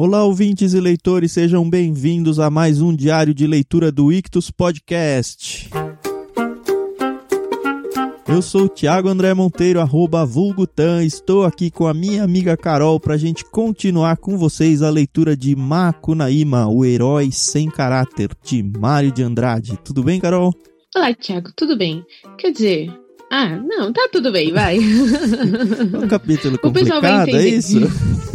Olá, ouvintes e leitores, sejam bem-vindos a mais um diário de leitura do Ictus Podcast. Eu sou o Thiago André Monteiro, arroba Vulgutan. Estou aqui com a minha amiga Carol para a gente continuar com vocês a leitura de Macunaíma, o herói sem caráter, de Mário de Andrade. Tudo bem, Carol? Olá, Thiago, tudo bem? Quer dizer, ah, não, tá tudo bem, vai. É um capítulo complicado, é isso?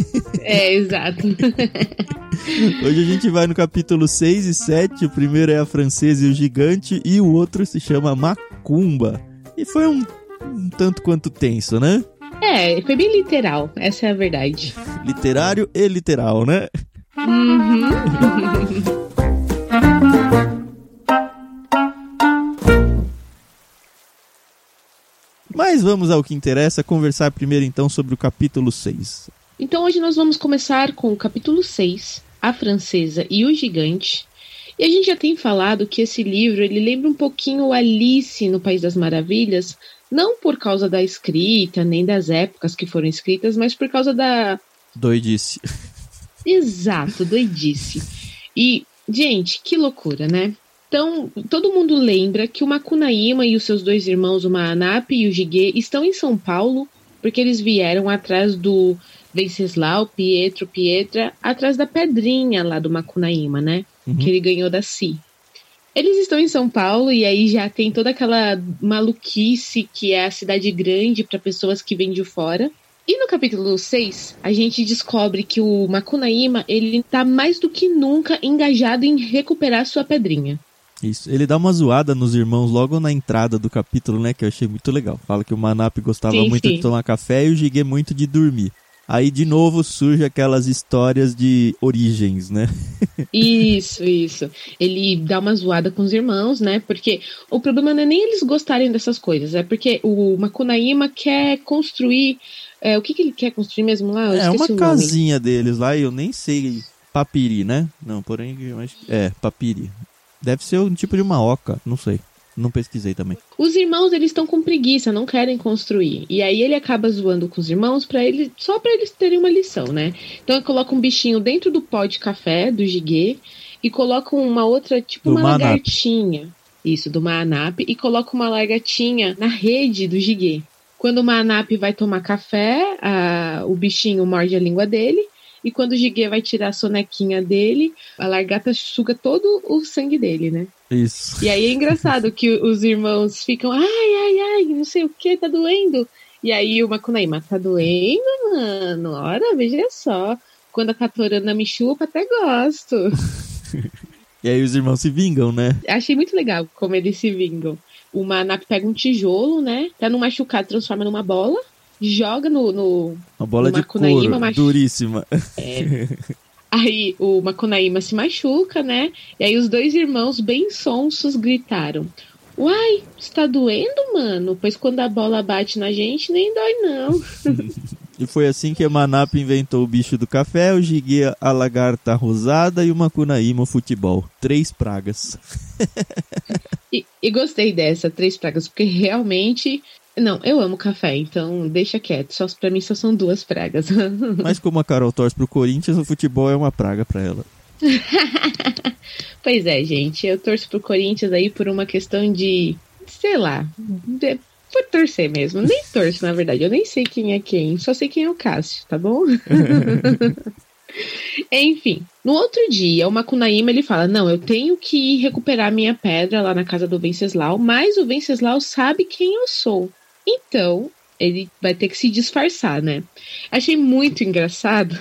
É, exato. Hoje a gente vai no capítulo 6 e 7. O primeiro é a francesa e o gigante, e o outro se chama Macumba. E foi um, um tanto quanto tenso, né? É, foi bem literal, essa é a verdade. Literário e literal, né? Uhum. Mas vamos ao que interessa, conversar primeiro então sobre o capítulo 6. Então hoje nós vamos começar com o capítulo 6, A Francesa e o Gigante. E a gente já tem falado que esse livro ele lembra um pouquinho Alice no País das Maravilhas, não por causa da escrita, nem das épocas que foram escritas, mas por causa da. Doidice. Exato, doidice. E, gente, que loucura, né? Então, todo mundo lembra que o Macunaíma e os seus dois irmãos, o Maanap e o Jiguê, estão em São Paulo porque eles vieram atrás do Venceslau, Pietro, Pietra, atrás da pedrinha lá do Macunaíma, né? Uhum. Que ele ganhou da Si. Eles estão em São Paulo e aí já tem toda aquela maluquice que é a cidade grande para pessoas que vêm de fora. E no capítulo 6, a gente descobre que o Macunaíma, ele tá mais do que nunca engajado em recuperar sua pedrinha. Isso. Ele dá uma zoada nos irmãos logo na entrada do capítulo, né? Que eu achei muito legal. Fala que o Manap gostava sim, muito sim. de tomar café e o Gigue muito de dormir. Aí de novo surge aquelas histórias de origens, né? isso, isso. Ele dá uma zoada com os irmãos, né? Porque o problema não é nem eles gostarem dessas coisas, é porque o Makunaíma quer construir. É, o que, que ele quer construir mesmo lá? é uma casinha deles lá, eu nem sei. Papiri, né? Não, porém, é, papiri. Deve ser um tipo de uma oca, não sei. Não pesquisei também. Os irmãos, eles estão com preguiça, não querem construir. E aí ele acaba zoando com os irmãos para ele, só para eles terem uma lição, né? Então ele coloca um bichinho dentro do pó de café do Giguê e coloca uma outra, tipo do uma Manap. lagartinha. Isso, do Manap e coloca uma lagartinha na rede do Giguê. Quando o Manap vai tomar café, a, o bichinho morde a língua dele e quando o Giguê vai tirar a sonequinha dele, a largata suga todo o sangue dele, né? Isso. E aí é engraçado que os irmãos ficam, ai, ai, ai, não sei o que, tá doendo. E aí o Makunaíma, tá doendo, mano? Ora, veja só. Quando a Katorana me chupa, até gosto. e aí os irmãos se vingam, né? Achei muito legal como eles se vingam. O Manap pega um tijolo, né? Pra não machucar, transforma numa bola joga no. no Uma bola no de couro, machu... duríssima. É. Aí o Macunaíma se machuca, né? E aí os dois irmãos, bem sonsos, gritaram: Uai, está doendo, mano? Pois quando a bola bate na gente, nem dói, não. e foi assim que a Manap inventou o bicho do café, o Jiguê a lagarta rosada e o Macunaíma o futebol. Três pragas. e, e gostei dessa, três pragas, porque realmente não, eu amo café, então deixa quieto. Só para mim só são duas pragas. Mas como a Carol torce pro Corinthians, o futebol é uma praga para ela. pois é, gente. Eu torço pro Corinthians aí por uma questão de, sei lá, de, por torcer mesmo. Nem torço, na verdade. Eu nem sei quem é quem. Só sei quem é o Cássio, tá bom? Enfim, no outro dia, o Macunaíma ele fala: Não, eu tenho que recuperar minha pedra lá na casa do Venceslau, mas o Venceslau sabe quem eu sou. Então, ele vai ter que se disfarçar, né? Achei muito engraçado,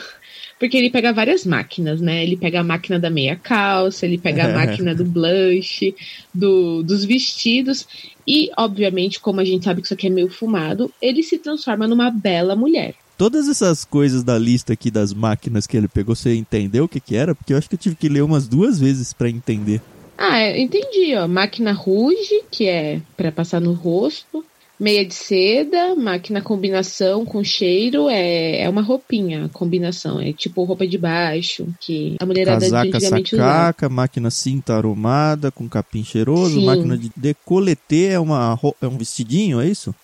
porque ele pega várias máquinas, né? Ele pega a máquina da meia calça, ele pega a máquina do blush, do, dos vestidos, e, obviamente, como a gente sabe que isso aqui é meio fumado, ele se transforma numa bela mulher. Todas essas coisas da lista aqui das máquinas que ele pegou, você entendeu o que que era? Porque eu acho que eu tive que ler umas duas vezes para entender. Ah, entendi, ó. Máquina Rouge, que é para passar no rosto meia de seda, máquina combinação com cheiro, é, é uma roupinha, combinação. É tipo roupa de baixo, que a mulherada Casaca antigamente sacaca, usava. máquina cinta aromada com capim cheiroso, Sim. máquina de decoletê é, uma, é um vestidinho, é isso?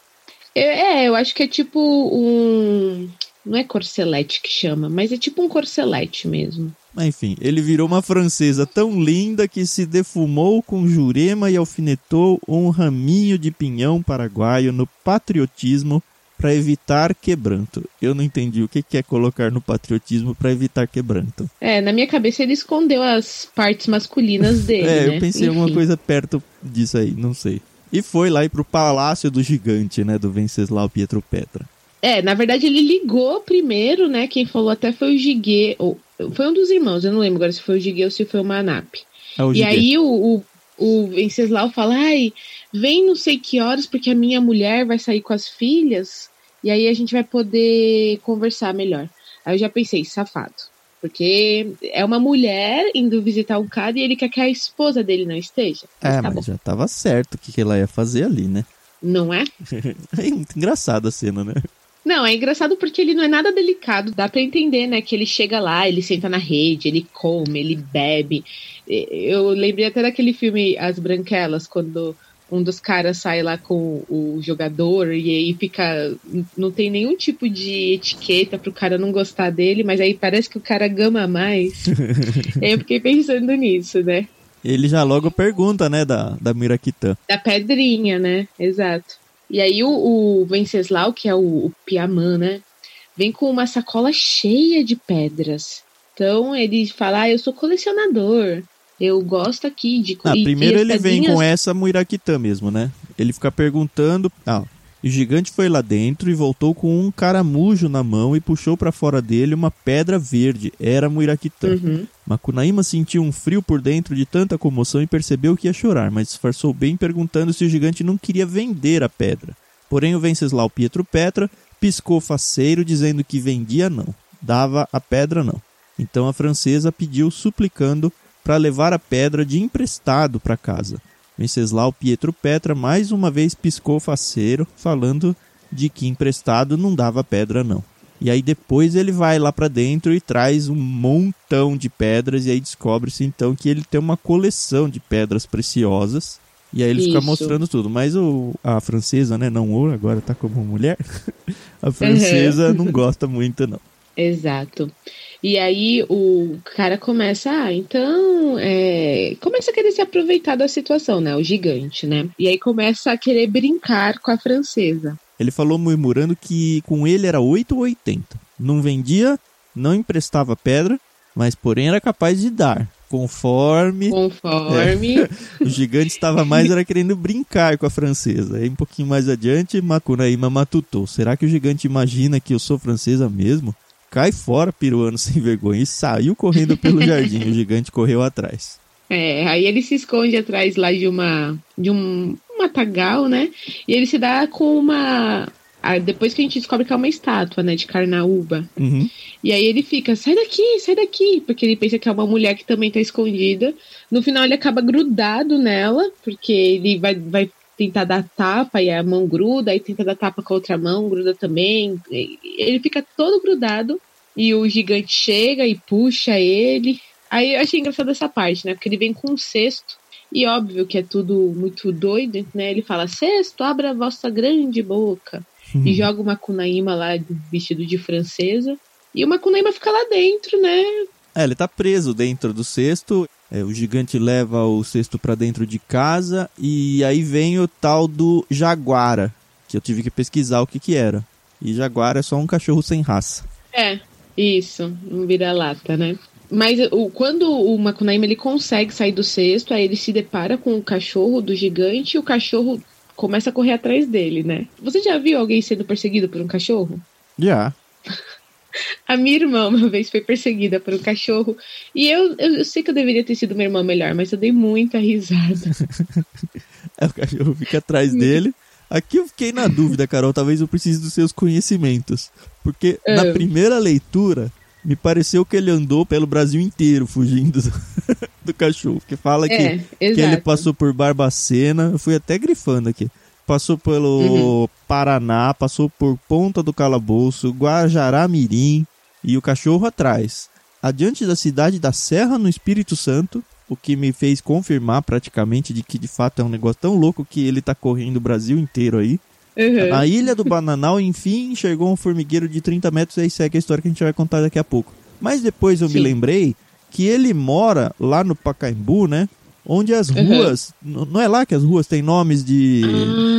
É, é, eu acho que é tipo um Não é corcelete que chama, mas é tipo um corcelete mesmo. Enfim, ele virou uma francesa tão linda que se defumou com jurema e alfinetou um raminho de pinhão paraguaio no patriotismo para evitar quebranto. Eu não entendi o que é colocar no patriotismo para evitar quebranto. É, na minha cabeça ele escondeu as partes masculinas dele. é, né? eu pensei em alguma coisa perto disso aí, não sei. E foi lá ir pro palácio do gigante, né, do Venceslau Pietro Petra. É, na verdade ele ligou primeiro, né? Quem falou até foi o Giguê, ou foi um dos irmãos, eu não lembro agora se foi o Giguê ou se foi o Manap. É o e aí o, o, o Venceslau fala, ai, vem não sei que horas, porque a minha mulher vai sair com as filhas, e aí a gente vai poder conversar melhor. Aí eu já pensei, safado. Porque é uma mulher indo visitar um cara e ele quer que a esposa dele não esteja. Mas É, tá mas bom. já tava certo o que, que ela ia fazer ali, né? Não é? É muito engraçada a cena, né? Não, é engraçado porque ele não é nada delicado. Dá pra entender, né? Que ele chega lá, ele senta na rede, ele come, ele bebe. Eu lembrei até daquele filme As Branquelas, quando um dos caras sai lá com o jogador e aí fica. Não tem nenhum tipo de etiqueta pro cara não gostar dele, mas aí parece que o cara gama mais. Eu fiquei pensando nisso, né? Ele já logo pergunta, né, da, da Miraquitã. Da pedrinha, né? Exato. E aí o, o Venceslau, que é o, o Piamã, né? Vem com uma sacola cheia de pedras. Então ele fala, ah, eu sou colecionador. Eu gosto aqui de... Ah, primeiro ele vem com essa Muiraquitã mesmo, né? Ele fica perguntando. Ah, o gigante foi lá dentro e voltou com um caramujo na mão e puxou pra fora dele uma pedra verde. Era Muiraquitã. Uhum. Macunaíma sentiu um frio por dentro de tanta comoção e percebeu que ia chorar, mas disfarçou bem perguntando se o gigante não queria vender a pedra. Porém, o Venceslau Pietro Petra piscou faceiro dizendo que vendia não, dava a pedra não. Então a francesa pediu suplicando para levar a pedra de emprestado para casa. Venceslau Pietro Petra mais uma vez piscou faceiro, falando de que emprestado não dava pedra não. E aí depois ele vai lá pra dentro e traz um montão de pedras e aí descobre-se então que ele tem uma coleção de pedras preciosas. E aí ele fica Isso. mostrando tudo. Mas o, a francesa, né, não ouro, agora tá como mulher. a francesa não gosta muito não. Exato. E aí o cara começa, ah, então, é... começa a querer se aproveitar da situação, né? O gigante, né? E aí começa a querer brincar com a francesa. Ele falou murmurando que com ele era 8 ou 80. Não vendia, não emprestava pedra, mas porém era capaz de dar. Conforme Conforme. o gigante estava mais era querendo brincar com a francesa. Aí um pouquinho mais adiante, Macunaíma matutou. Será que o gigante imagina que eu sou francesa mesmo? Cai fora, piruano sem vergonha, e saiu correndo pelo jardim. O gigante correu atrás. É, aí ele se esconde atrás lá de uma de um, um matagal, né? E ele se dá com uma ah, depois que a gente descobre que é uma estátua, né, de carnaúba. Uhum. E aí ele fica, sai daqui, sai daqui, porque ele pensa que é uma mulher que também tá escondida. No final ele acaba grudado nela, porque ele vai, vai tentar dar tapa e a mão gruda, aí tenta dar tapa com a outra mão, gruda também. Ele fica todo grudado e o gigante chega e puxa ele. Aí eu achei engraçado essa parte, né? Porque ele vem com um cesto. E óbvio que é tudo muito doido, né? Ele fala, cesto, abra a vossa grande boca. E joga uma Kunaíma lá vestido de francesa. E uma Kunaíma fica lá dentro, né? É, ele tá preso dentro do cesto. É, o gigante leva o cesto pra dentro de casa e aí vem o tal do jaguara, que eu tive que pesquisar o que que era. E jaguara é só um cachorro sem raça. É, isso, um vira-lata, né? Mas o, quando o Makunaíma ele consegue sair do cesto, aí ele se depara com o cachorro do gigante e o cachorro começa a correr atrás dele, né? Você já viu alguém sendo perseguido por um cachorro? Já. A minha irmã uma vez foi perseguida por um cachorro e eu, eu, eu sei que eu deveria ter sido uma irmã melhor, mas eu dei muita risada. É, o cachorro fica atrás dele. Aqui eu fiquei na dúvida, Carol. Talvez eu precise dos seus conhecimentos. Porque Ah. na primeira leitura, me pareceu que ele andou pelo Brasil inteiro fugindo do, do cachorro. Que fala que, É, que ele exato. passou por Barbacena. Eu fui até grifando aqui. Passou pelo Uhum. Paraná, passou por Ponta do Calabouço, Guajará Mirim e o cachorro atrás. Adiante da cidade da Serra, no Espírito Santo, o que me fez confirmar praticamente de que de fato é um negócio tão louco que ele tá correndo o Brasil inteiro aí. Uhum. Na ilha do Bananal, enfim, chegou um formigueiro de 30 metros e aí segue a história que a gente vai contar daqui a pouco. Mas depois eu Sim. me lembrei que ele mora lá no Pacaembu, né? Onde as Uhum. ruas. n- Não é lá que as ruas têm nomes de. Ah,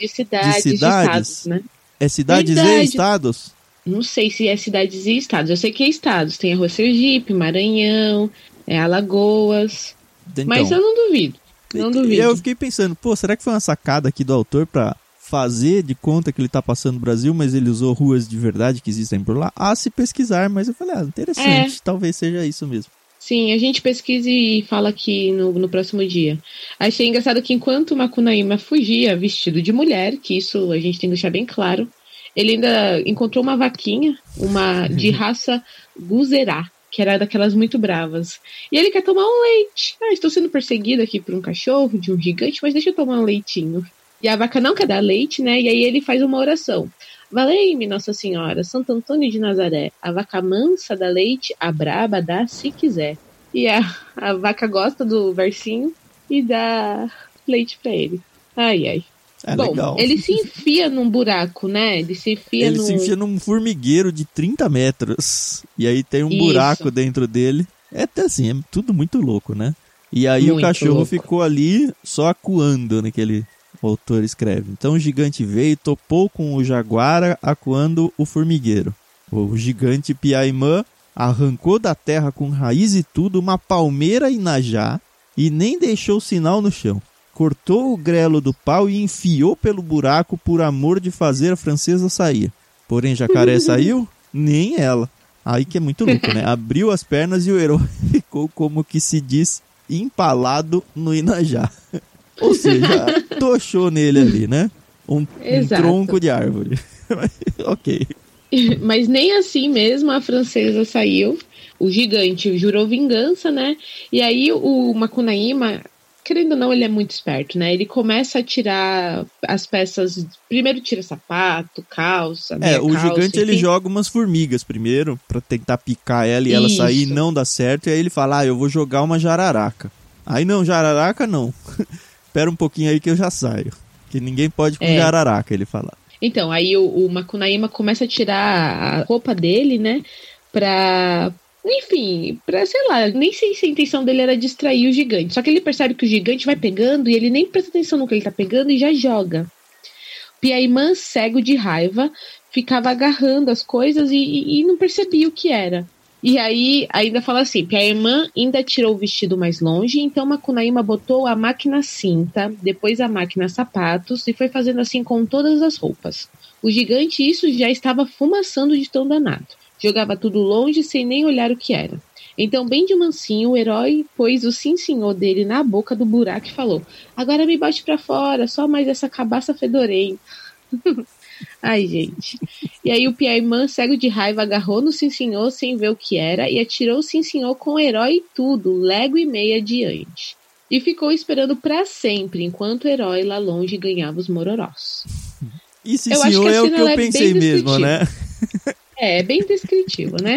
de cidades, de, cidades. estados, né? É cidades e estados? Não sei se é cidades e estados. Eu sei que é estados. Tem a Rua Sergipe, Maranhão, é Alagoas. Então, Mas eu não duvido. Não duvido. Eu fiquei pensando, pô, será que foi uma sacada aqui do autor pra fazer de conta que ele tá passando no Brasil, mas ele usou ruas de verdade que existem por lá? Ah, se pesquisar, mas eu falei, ah, interessante, É. talvez seja isso mesmo. Sim, a gente pesquisa e fala aqui no, no próximo dia. Achei engraçado que enquanto o Macunaíma fugia vestido de mulher, que isso a gente tem que deixar bem claro, ele ainda encontrou uma vaquinha, uma de raça Guzerá, que era daquelas muito bravas. E ele quer tomar um leite. Ah, estou sendo perseguido aqui por um cachorro, de um gigante, mas deixa eu tomar um leitinho. E a vaca não quer dar leite, né? E aí ele faz uma oração. Valei-me, Nossa Senhora, Santo Antônio de Nazaré, a vaca mansa dá leite, a braba dá se quiser. E a, a vaca gosta do versinho e dá leite pra ele. Ai, ai. É Bom, legal. ele se enfia num buraco, né? Ele se enfia Ele num... se enfia num formigueiro de 30 metros. E aí tem um Isso. buraco dentro dele. É até assim, é tudo muito louco, né? E aí o Muito cachorro louco. ficou ali só acuando naquele o autor escreve. Então o gigante veio e topou com o jaguara acuando o formigueiro. O gigante Piaimã arrancou da terra com raiz e tudo uma palmeira inajá e nem deixou sinal no chão. Cortou o grelo do pau e enfiou pelo buraco por amor de fazer a francesa sair. Porém, jacaré saiu? Nem ela. Aí que é muito louco, né? Abriu as pernas e o herói ficou como que se diz empalado no Inajá. Ou seja, tochou nele ali, né? Um, um tronco de árvore. ok. Mas nem assim mesmo a francesa saiu. O gigante jurou vingança, né? E aí o Macunaíma, querendo ou não, ele é muito esperto, né? Ele começa a tirar as peças. Primeiro tira sapato, calça. É, meia o calça, gigante ele enfim. joga umas formigas primeiro pra tentar picar ela e ela Isso. sair não dá certo. E aí ele fala: Ah, eu vou jogar uma jararaca. Aí não, jararaca não. Espera um pouquinho aí que eu já saio. Que ninguém pode com É. jararaca, ele fala. Então, aí o, o Macunaíma começa a tirar a roupa dele, né? Pra. Enfim, pra, sei lá, nem sei se a intenção dele era distrair o gigante. Só que ele percebe que o gigante vai pegando e ele nem presta atenção no que ele tá pegando e já joga. Piaimã, cego de raiva, ficava agarrando as coisas e, e- e não percebia o que era. E aí ainda fala assim, Piaimã ainda tirou o vestido mais longe, então Macunaíma botou a máquina cinta, depois a máquina sapatos e foi fazendo assim com todas as roupas. O gigante isso já estava fumaçando de tão danado. Jogava tudo longe sem nem olhar o que era. Então, bem de mansinho, o herói pôs o sim senhor dele na boca do buraco e falou: Agora me bote pra fora, só mais essa cabaça fedorenta. Ai, gente. E aí o Piaimã, cego de raiva, agarrou no sim senhor sem ver o que era e atirou o sim senhor com o herói e tudo, lego e meia adiante. E ficou esperando pra sempre, enquanto o herói lá longe ganhava os mororós. E sim, Eu acho senhor, é o que eu é pensei mesmo, né? É, é bem descritivo, né?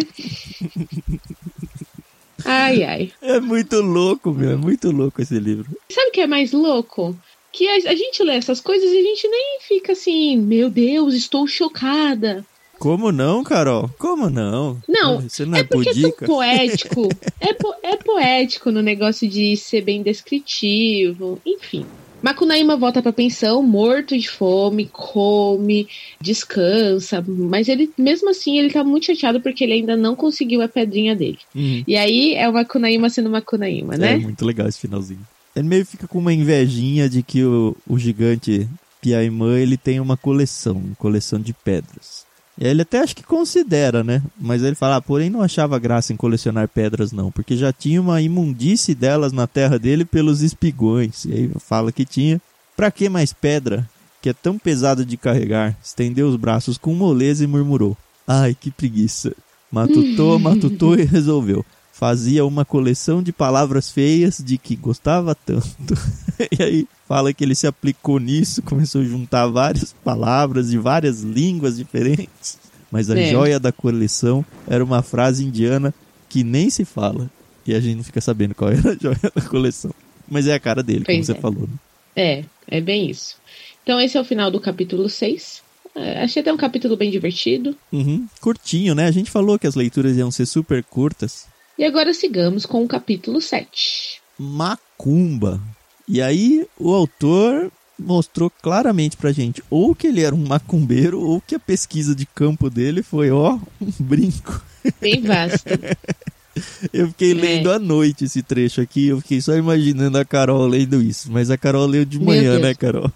Ai, ai. É muito louco, meu. É muito louco esse livro. Sabe o que é mais louco? Que a, a gente lê essas coisas e a gente nem fica assim, meu Deus, estou chocada. Como não, Carol? Como não? Não, Você não é, É porque é tão poético. É, po- é poético no negócio de ser bem descritivo. Enfim. Macunaíma volta pra pensão, morto de fome, come, descansa. Mas ele, mesmo assim, ele tá muito chateado porque ele ainda não conseguiu a pedrinha dele. Uhum. E aí é o Macunaíma sendo Macunaíma, É né? muito legal esse finalzinho. Ele meio fica com uma invejinha de que o, o gigante Piaimã ele tem uma coleção, uma coleção de pedras. E aí ele até acho que considera, né? Mas ele fala, ah, porém não achava graça em colecionar pedras não, porque já tinha uma imundície delas na terra dele pelos espigões. E aí fala que tinha. Pra que mais pedra? Que é tão pesada de carregar. Estendeu os braços com moleza e murmurou. Ai, que preguiça. Matutou, matutou e resolveu. Fazia uma coleção de palavras feias de que gostava tanto. e aí fala que ele se aplicou nisso, começou a juntar várias palavras de várias línguas diferentes. Mas a É. joia da coleção era uma frase indiana que nem se fala. E a gente não fica sabendo qual era a joia da coleção. Mas é a cara dele, como Pois você é. falou. Né? É, é bem isso. Então esse é o final do capítulo 6. É, achei até um capítulo bem divertido. Uhum. Curtinho, né? A gente falou que as leituras iam ser super curtas. E agora sigamos com o capítulo 7. Macumba. E aí o autor mostrou claramente pra gente ou que ele era um macumbeiro ou que a pesquisa de campo dele foi, ó, um brinco. Bem vasta. Eu fiquei é. lendo à noite esse trecho aqui, eu fiquei só imaginando a Carol lendo isso. Mas a Carol leu de manhã, né, Carol?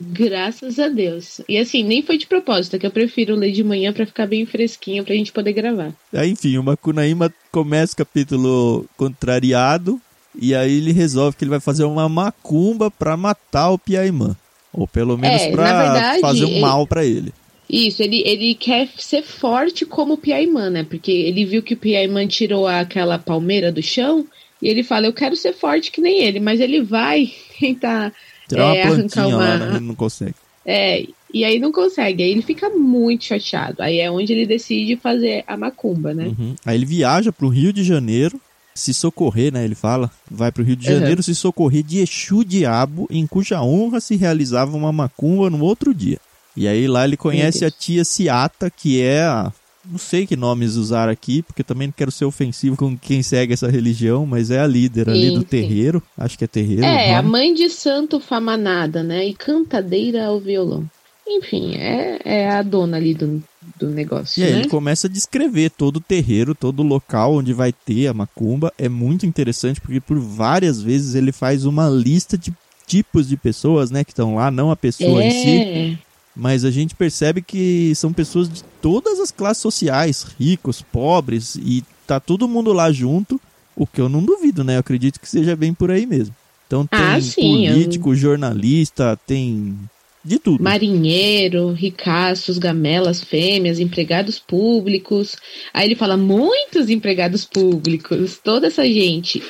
Graças a Deus. E assim, nem foi de propósito, é que eu prefiro ler de manhã para ficar bem fresquinho pra gente poder gravar. Aí, enfim, o Macunaíma começa o capítulo contrariado, e aí ele resolve que ele vai fazer uma macumba pra matar o Piaimã. Ou pelo menos é, pra verdade, fazer um mal para ele. Isso, ele, ele quer ser forte como o Piaimã, né? Porque ele viu que o Piaimã tirou aquela palmeira do chão e ele fala, eu quero ser forte que nem ele, mas ele vai tentar Tirar é, uma arrancar uma... Lá, né? Ele não consegue. É, e aí não consegue, aí ele fica muito chateado. Aí é onde ele decide fazer a macumba, né? Uhum. Aí ele viaja pro Rio de Janeiro, se socorrer, né? Ele fala, vai pro Rio de Janeiro uhum. se socorrer de Exu Diabo, em cuja honra se realizava uma macumba no outro dia. E aí lá ele conhece a tia Ciata, que é a não sei que nomes usar aqui, porque também não quero ser ofensivo com quem segue essa religião, mas é a líder sim, ali do sim. terreiro. Acho que é terreiro. É, a mãe de santo famanada, né? E cantadeira ao violão. Enfim, é, é a dona ali do, do negócio. E aí né? ele começa a descrever todo o terreiro, todo o local onde vai ter a macumba. É muito interessante porque por várias vezes ele faz uma lista de tipos de pessoas, né, que estão lá, não a pessoa é. em si mas a gente percebe que são pessoas de todas as classes sociais, ricos, pobres, e tá todo mundo lá junto, o que eu não duvido, né? Eu acredito que seja bem por aí mesmo. Então tem ah, sim, político, eu... jornalista, tem de tudo. Marinheiro, ricaços, gamelas, fêmeas, empregados públicos. Aí ele fala muitos empregados públicos, toda essa gente.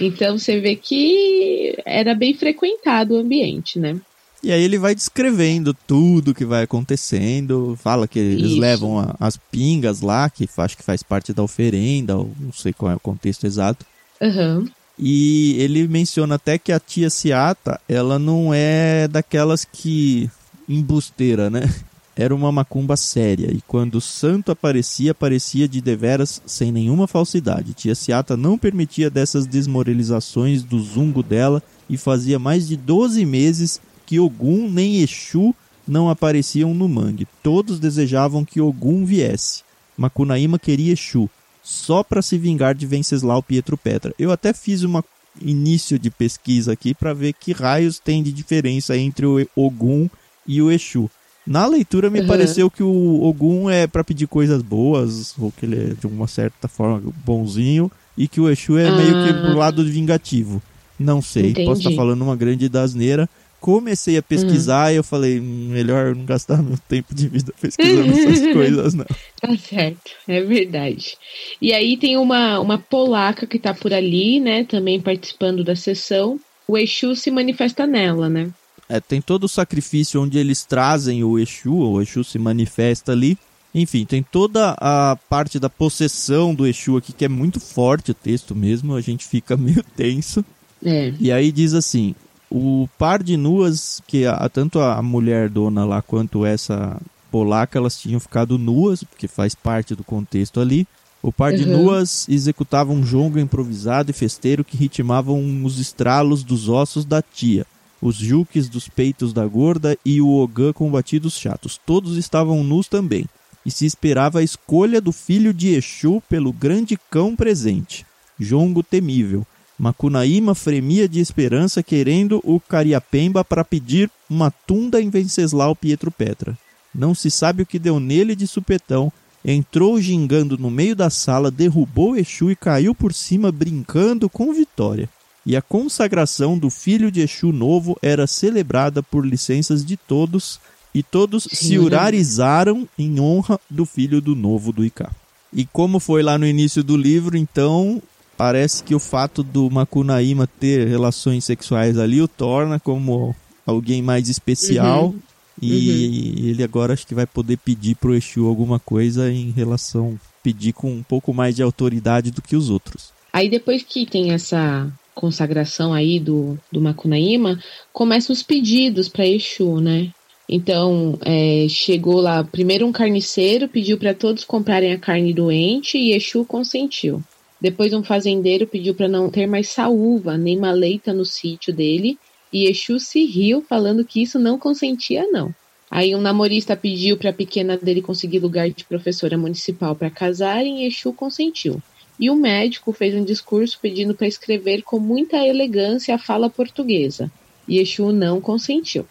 Então você vê que era bem frequentado o ambiente, né? E aí ele vai descrevendo tudo que vai acontecendo, fala que eles Isso. levam a, as pingas lá, que acho que faz parte da oferenda, ou não sei qual é o contexto exato. Uhum. E ele menciona até que a tia Ciata, ela não é daquelas que embusteira, né? Era uma macumba séria, e quando o santo aparecia, aparecia de deveras sem nenhuma falsidade. Tia Ciata não permitia dessas desmoralizações do zungo dela e fazia mais de 12 meses que Ogum nem Exu não apareciam no mangue. Todos desejavam que Ogum viesse. Macunaíma queria Exu, só para se vingar de Venceslau Pietro Petra. Eu até fiz um início de pesquisa aqui para ver que raios tem de diferença entre o Ogum e o Exu. Na leitura me uhum. pareceu que o Ogum é para pedir coisas boas, ou que ele é de uma certa forma bonzinho, e que o Exu é ah. meio que pro lado vingativo. Não sei, Entendi. posso estar tá falando uma grande dasneira, comecei a pesquisar uhum. e eu falei, hum, melhor não gastar meu tempo de vida pesquisando essas coisas, não. Tá certo, é verdade. E aí tem uma, uma polaca que tá por ali, né, também participando da sessão. O Exu se manifesta nela, né? É, tem todo o sacrifício onde eles trazem o Exu, o Exu se manifesta ali. Enfim, tem toda a parte da possessão do Exu aqui, que é muito forte o texto mesmo, a gente fica meio tenso. É. E aí diz assim: o par de nuas que a, tanto a mulher dona lá quanto essa polaca elas tinham ficado nuas, porque faz parte do contexto ali. O par uhum. de nuas executava um jongo improvisado e festeiro que ritmavam os estralos dos ossos da tia, os juques dos peitos da gorda e o ogã com batidos chatos. Todos estavam nus também, e se esperava a escolha do filho de Exu pelo grande cão presente, jongo temível, Macunaíma fremia de esperança querendo o Cariapemba para pedir uma tunda em Venceslau Pietro Petra. Não se sabe o que deu nele de supetão. Entrou gingando no meio da sala, derrubou Exu e caiu por cima brincando com vitória. E a consagração do filho de Exu novo era celebrada por licenças de todos, e todos Sim. se urarizaram em honra do filho do novo do Icá. E como foi lá no início do livro, então parece que o fato do Makunaíma ter relações sexuais ali o torna como alguém mais especial. Uhum. E uhum. ele agora acho que vai poder pedir pro Exu alguma coisa em relação. pedir com um pouco mais de autoridade do que os outros. Aí depois que tem essa consagração aí do, do Macunaíma, começam os pedidos para Exu, né? Então, é, chegou lá, primeiro um carniceiro pediu para todos comprarem a carne doente e Exu consentiu. Depois um fazendeiro pediu para não ter mais saúva nem maleita no sítio dele e Exu se riu falando que isso não consentia não. Aí um namorista pediu para a pequena dele conseguir lugar de professora municipal para casarem e Exu consentiu. E o médico fez um discurso pedindo para escrever com muita elegância a fala portuguesa. E Exu não consentiu.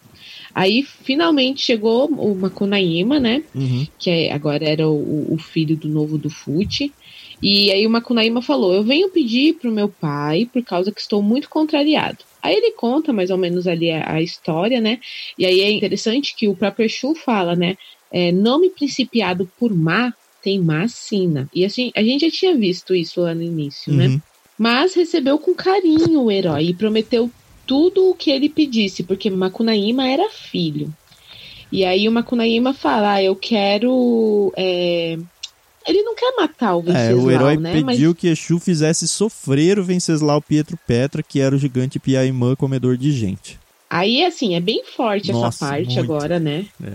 Aí finalmente chegou o Macunaíma, né? Uhum. Que é, agora era o, o, filho do novo do Fute. E aí o Macunaíma falou: Eu venho pedir pro meu pai por causa que estou muito contrariado. Aí ele conta mais ou menos ali a, a história, né? E aí é interessante que o próprio Exu fala, né? É, nome principiado por má tem má sina. E assim, a gente já tinha visto isso lá no início, né? Uhum. né? Mas recebeu com carinho o herói e prometeu tudo o que ele pedisse, porque Macunaíma era filho. E aí o Macunaíma fala: ah, Eu quero. É... Ele não quer matar o Venceslau, É, o herói né? pediu Mas... que Exu fizesse sofrer o Venceslau Pietro Petra, que era o gigante Piaimã comedor de gente. Aí, assim, é bem forte Nossa, essa parte muito. agora, né? É.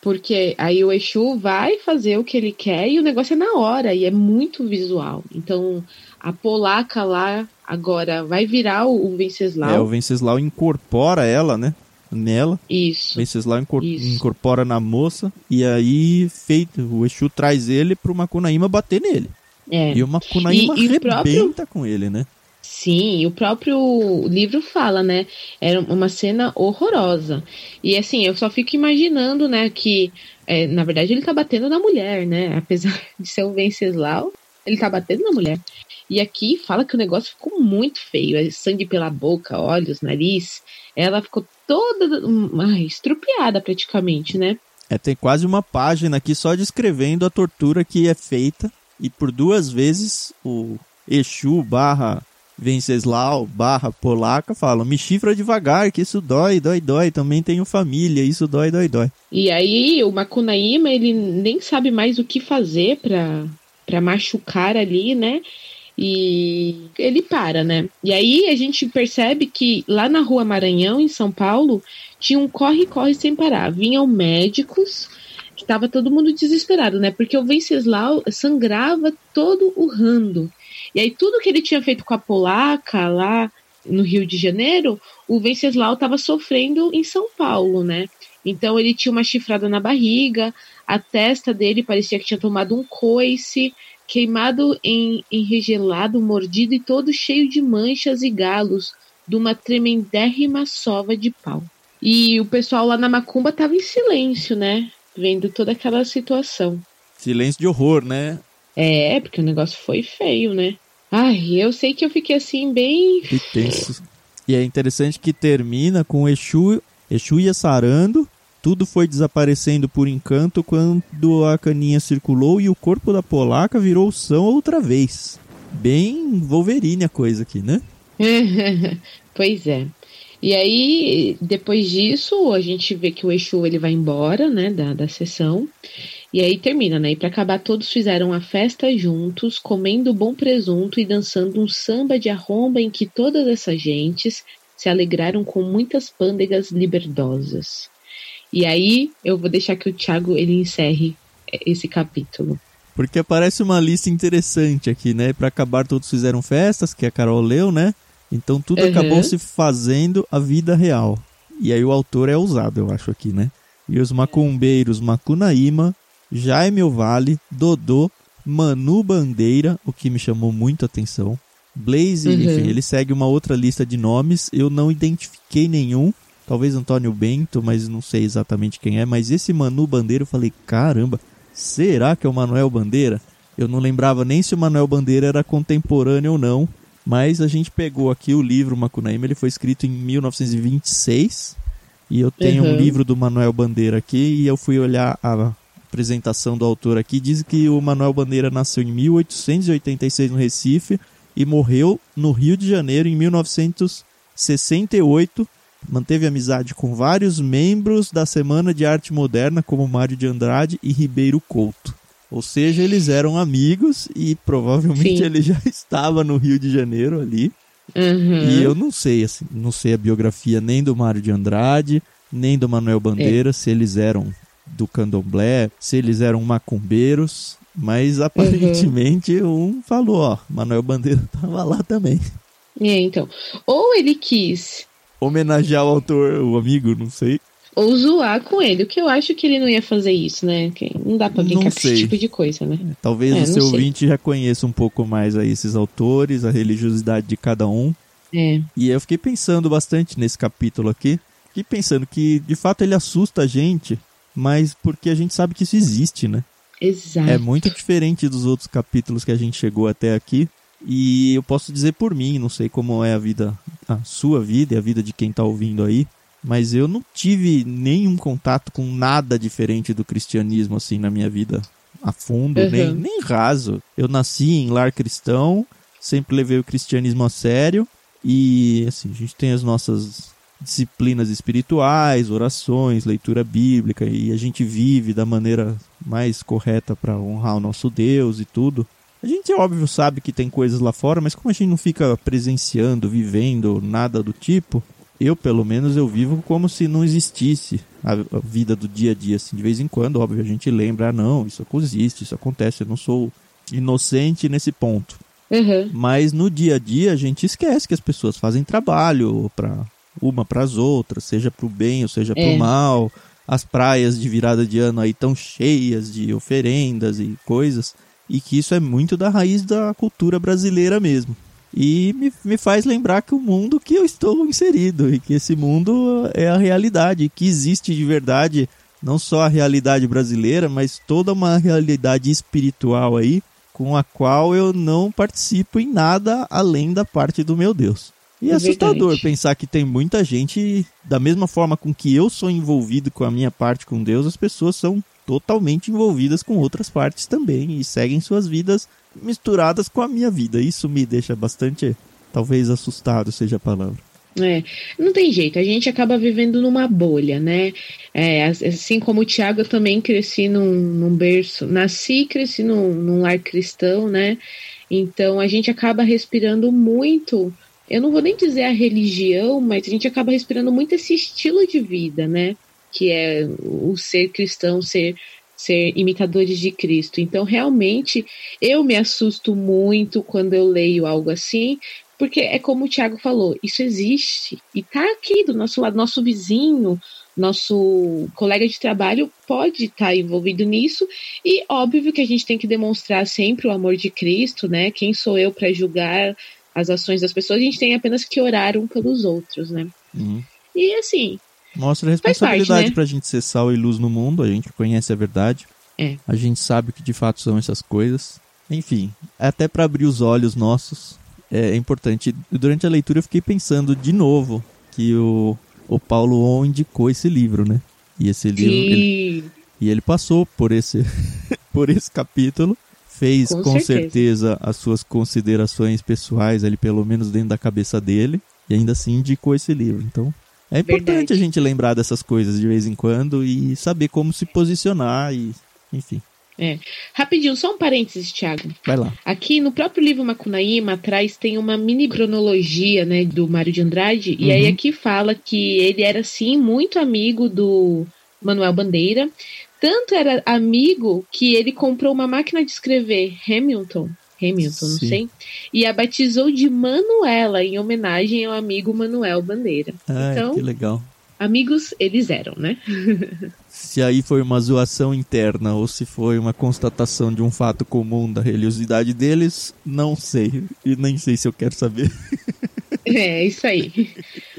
Porque aí o Exu vai fazer o que ele quer e o negócio é na hora e é muito visual. Então, a polaca lá agora vai virar o, o Venceslau. É, o Venceslau incorpora ela, né? Nela. Isso. Venceslau incor- Isso. incorpora na moça. E aí, feito, o Exu traz ele pro Macunaíma bater nele. É. E o Macunaíma E- e arrebenta próprio- com ele, né? Sim, o próprio livro fala, né? Era uma cena horrorosa. E assim, eu só fico imaginando, né, que é, na verdade ele tá batendo na mulher, né? Apesar de ser o Venceslau, ele tá batendo na mulher. E aqui fala que o negócio ficou muito feio. É sangue pela boca, olhos, nariz. Ela ficou toda hum, ai, estrupiada praticamente, né? É, tem quase uma página aqui só descrevendo a tortura que é feita. E por duas vezes o Exu barra Venceslau barra Polaca fala, me chifra devagar, que isso dói, dói, dói. Também tenho família, isso dói, dói, dói. E aí o Macunaíma, ele nem sabe mais o que fazer pra, pra machucar ali, né? E ele para, né? E aí a gente percebe que lá na rua Maranhão, em São Paulo, tinha um corre-corre sem parar. Vinham médicos, que tava todo mundo desesperado, né? Porque o Venceslau sangrava todo o rando. E aí tudo que ele tinha feito com a polaca lá no Rio de Janeiro, o Venceslau estava sofrendo em São Paulo, né? Então ele tinha uma chifrada na barriga, a testa dele parecia que tinha tomado um coice, queimado em enregelado, mordido e todo cheio de manchas e galos de uma tremendérrima sova de pau. E o pessoal lá na Macumba tava em silêncio, né? Vendo toda aquela situação. Silêncio de horror, né? É, porque o negócio foi feio, né? Ai, eu sei que eu fiquei assim, bem. E. E é interessante que termina com o Exu, Exu ia sarando, tudo foi desaparecendo por encanto quando a caninha circulou e o corpo da polaca virou são outra vez. Bem Wolverine a coisa aqui, né? pois é. E aí, depois disso, a gente vê que o Exu ele vai embora, né, da, da sessão. E aí termina, né? E para acabar, todos fizeram a festa juntos, comendo bom presunto e dançando um samba de arromba em que todas essas gentes se alegraram com muitas pândegas liberdosas. E aí, eu vou deixar que o Thiago ele encerre esse capítulo. Porque aparece uma lista interessante aqui, né? Para acabar, todos fizeram festas, que a Carol leu, né? Então tudo Uhum. acabou se fazendo a vida real. E aí o autor é ousado, eu acho aqui, né? E os macumbeiros Macunaíma, Jaime Ovale, Dodô, Manu Bandeira, o que me chamou muito a atenção. Blaze, Uhum. enfim, ele segue uma outra lista de nomes. Eu não identifiquei nenhum. Talvez Antônio Bento, mas não sei exatamente quem é. Mas esse Manu Bandeira, eu falei, caramba, será que é o Manuel Bandeira? Eu não lembrava nem se o Manuel Bandeira era contemporâneo ou não. Mas a gente pegou aqui o livro Macunaíma, ele foi escrito em 1926. E eu tenho um Uhum. livro do Manuel Bandeira aqui e eu fui olhar a apresentação do autor aqui. Diz que o Manuel Bandeira nasceu em 1886 no Recife e morreu no Rio de Janeiro em 1968. Manteve amizade com vários membros da Semana de Arte Moderna, como Mário de Andrade e Ribeiro Couto. Ou seja, eles eram amigos e provavelmente Sim. ele já estava no Rio de Janeiro ali. Uhum. E eu não sei, assim, não sei a biografia nem do Mário de Andrade, nem do Manuel Bandeira, é. se eles eram do candomblé, se eles eram macumbeiros, mas aparentemente uhum. um falou, ó, Manuel Bandeira tava lá também. É, então. Ou ele quis homenagear o autor, o amigo, não sei. Ou zoar com ele, o que eu acho que ele não ia fazer isso, né? Não dá pra brincar com esse tipo de coisa, né? É, talvez é, o seu ouvinte já conheça um pouco mais aí esses autores, a religiosidade de cada um. É. E eu fiquei pensando bastante nesse capítulo aqui. Fiquei pensando que, de fato, ele assusta a gente, mas porque a gente sabe que isso existe, né? Exato. É muito diferente dos outros capítulos que a gente chegou até aqui. E eu posso dizer por mim, não sei como é a vida, a sua vida e a vida de quem está ouvindo aí, mas eu não tive nenhum contato com nada diferente do cristianismo assim na minha vida a fundo, uhum. nem, nem raso. Eu nasci em lar cristão, sempre levei o cristianismo a sério e assim, a gente tem as nossas disciplinas espirituais, orações, leitura bíblica e a gente vive da maneira mais correta para honrar o nosso Deus e tudo. A gente, óbvio, sabe que tem coisas lá fora, mas como a gente não fica presenciando, vivendo nada do tipo, eu, pelo menos, eu vivo como se não existisse a, vida do dia a dia, assim. De vez em quando, óbvio, a gente lembra, ah, não, isso existe, isso acontece, eu não sou inocente nesse ponto. Uhum. Mas no dia a dia a gente esquece que as pessoas fazem trabalho para uma para as outras, seja para o bem ou seja para o é. mal. As praias de virada de ano aí tão cheias de oferendas e coisas, e que isso é muito da raiz da cultura brasileira mesmo. E me, me faz lembrar que o mundo que eu estou inserido e que esse mundo é a realidade, que existe de verdade não só a realidade brasileira, mas toda uma realidade espiritual aí com a qual eu não participo em nada além da parte do meu Deus. E é, assustador verdade. pensar que tem muita gente, da mesma forma com que eu sou envolvido com a minha parte com Deus, as pessoas são totalmente envolvidas com outras partes também e seguem suas vidas misturadas com a minha vida. Isso me deixa bastante, talvez assustado seja a palavra. É, não tem jeito, a gente acaba vivendo numa bolha, né? É, assim como o Tiago, eu também cresci num, num berço, nasci e cresci num, num lar cristão, né? Então a gente acaba respirando muito eu não vou nem dizer a religião, mas a gente acaba respirando muito esse estilo de vida, né? Que é o ser cristão, ser ser imitadores de Cristo. Então, realmente, eu me assusto muito quando eu leio algo assim, porque é como o Tiago falou, isso existe e está aqui do nosso lado, nosso vizinho, nosso colega de trabalho pode estar tá envolvido nisso e óbvio que a gente tem que demonstrar sempre o amor de Cristo, né? Quem sou eu para julgar as ações das pessoas, a gente tem apenas que orar um pelos outros, né? Uhum. E assim. Mostra a responsabilidade né? pra gente ser sal e luz no mundo, a gente conhece a verdade. É. A gente sabe que de fato são essas coisas. Enfim, até para abrir os olhos nossos, é importante. Durante a leitura eu fiquei pensando de novo que o, o Paulo On indicou esse livro, né? E esse livro. Ele, e ele passou por esse, por esse capítulo fez com, com certeza. certeza. as suas considerações pessoais ali, pelo menos dentro da cabeça dele, e ainda assim indicou esse livro. Então, é importante Verdade. a gente lembrar dessas coisas de vez em quando e saber como se posicionar e, enfim. É. Rapidinho, só um parênteses, Thiago. Vai lá. Aqui no próprio livro Macunaíma, atrás tem uma mini cronologia, né, do Mário de Andrade, uhum. e aí uhum. aqui fala que ele era, sim, muito amigo do Manuel Bandeira, tanto era amigo que ele comprou uma máquina de escrever Hamilton. Hamilton, Sim. não sei. E a batizou de Manuela, em homenagem ao amigo Manuel Bandeira. Ai, então, que legal. Amigos eles eram, né? se aí foi uma zoação interna ou se foi uma constatação de um fato comum da religiosidade deles, não sei. E nem sei se eu quero saber. É, isso aí.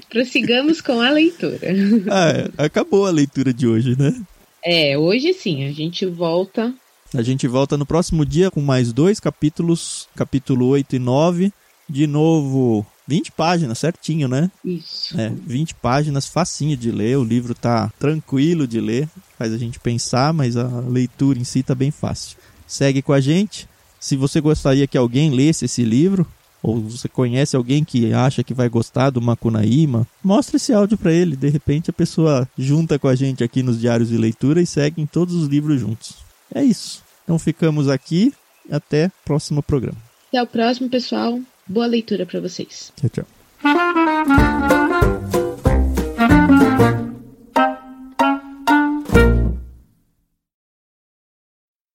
Prossigamos com a leitura. Ah, é. acabou a leitura de hoje, né? É, hoje sim, a gente volta. A gente volta no próximo dia com mais dois capítulos, capítulo 8 e 9. De novo, 20 páginas, certinho, né? Isso. É, 20 páginas, facinho de ler. O livro tá tranquilo de ler, faz a gente pensar, mas a leitura em si tá bem fácil. Segue com a gente. Se você gostaria que alguém lesse esse livro, ou você conhece alguém que acha que vai gostar do Macunaíma, mostra esse áudio para ele. De repente a pessoa junta com a gente aqui nos diários de leitura e segue em todos os livros juntos. É isso. Então ficamos aqui. Até o próximo programa. Até o próximo, pessoal. Boa leitura para vocês. Tchau, tchau.